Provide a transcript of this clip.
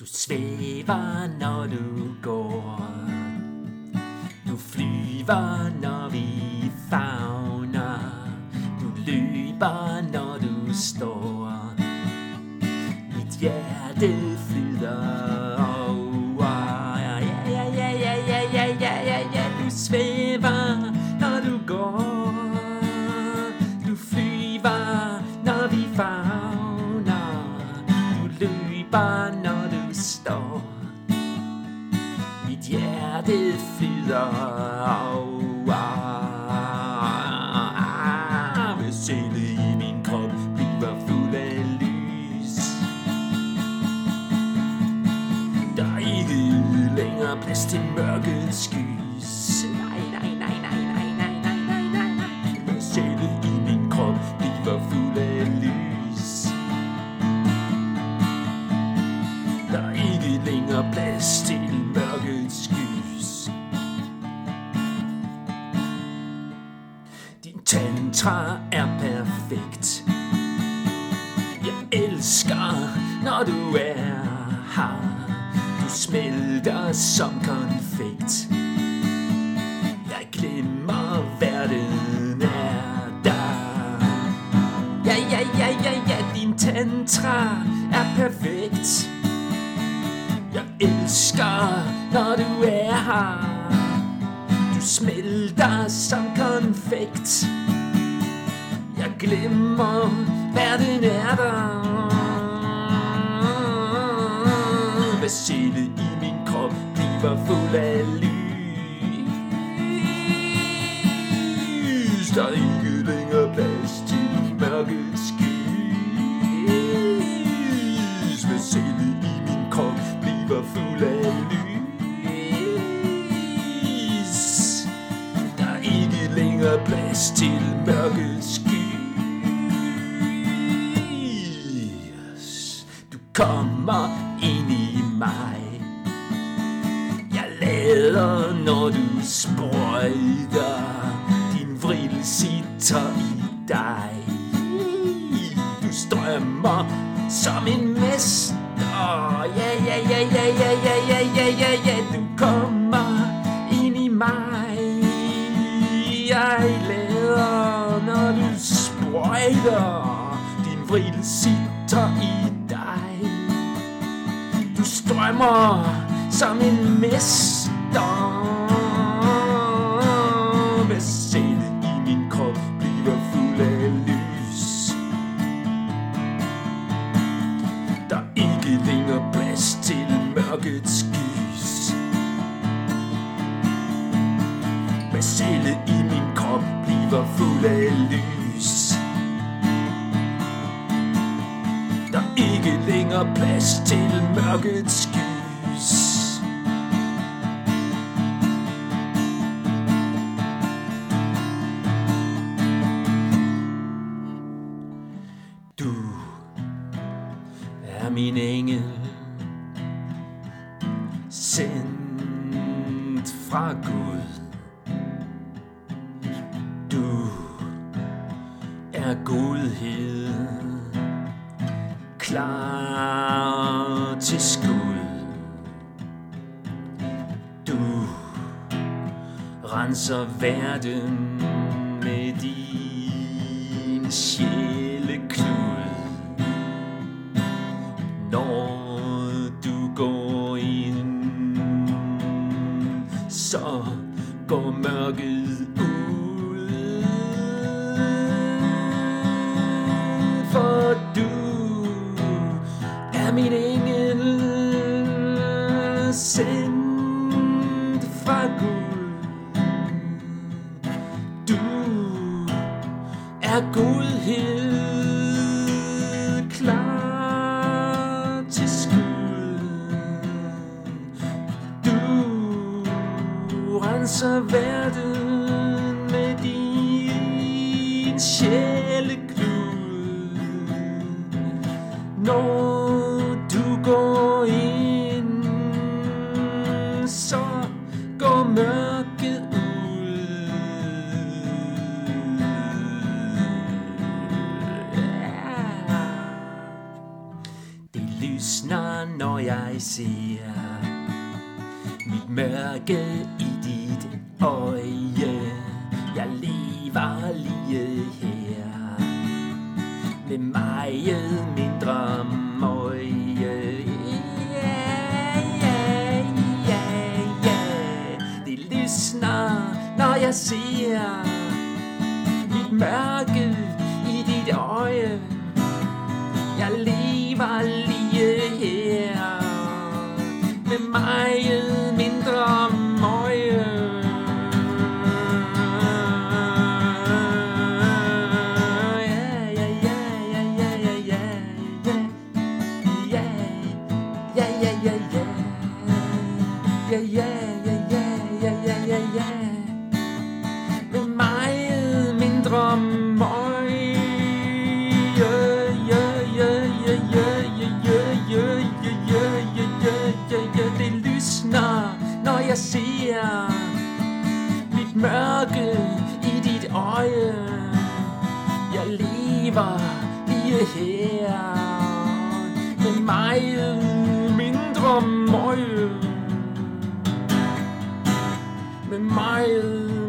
Du svæver, når du går. Du flyver, når vi fagner. Du løber, når du står. Mit hjerte flyder over. Hvis sjæle i min krop bliver fuld af lys. Der er ikke længere plads til mørkets skys. Tantra er perfekt. Jeg elsker, når du er her. Du smelter som konfekt. Jeg glemmer, verden er der. Ja, ja, ja, ja, ja, din tantra er perfekt. Jeg elsker, når du er her. Du smelter som konfekt. Jeg glemmer, verden er der. Hvad sjæle i min krop bliver fuld af lys. Der er ikke længere plads til mørkets skis. Hvad sjæle i min krop bliver fuld af lys. Der er ikke længere plads til mørkets skis. Kommer ind i mig. Jeg lader, når du sprøjter. Din vril sitter i dig. Du strømmer som en mester. Ja, ja, ja, ja, ja, ja, ja, ja, ja, ja. Du kommer ind i mig. Jeg lader, når du sprøjter. Din vril sitter i dig. Du strømmer som en mester. Hvad sætte i min krop bliver fuld af lys. Der er ikke længere plads til mørkets gys. Hvad i min krop bliver fuld af lys. Os til mørkets gys. Du er min engel Sendt fra Gud Du er godhed Klar til skud Du renser verden med din sjæl. Er godhed klar til skud. Du renser verden med din sjæleklud. Når lysner, når jeg ser Mit mørke i dit øje Jeg lever lige her. Med meget mindre møje. Ja, ja, ja, ja Det lysner, når jeg ser Mit mørke i dit øje Jeg lever Ja, ja, ja, ja, ja, ja, ja, ja. Med meget mindre møg. Ja, ja, ja, ja, ja, ja, ja, ja, ja, ja, ja, ja, ja, ja. Det lysner, når jeg ser mit mørke i dit øje. Jeg lever lige her med meget mindre møg. be miles.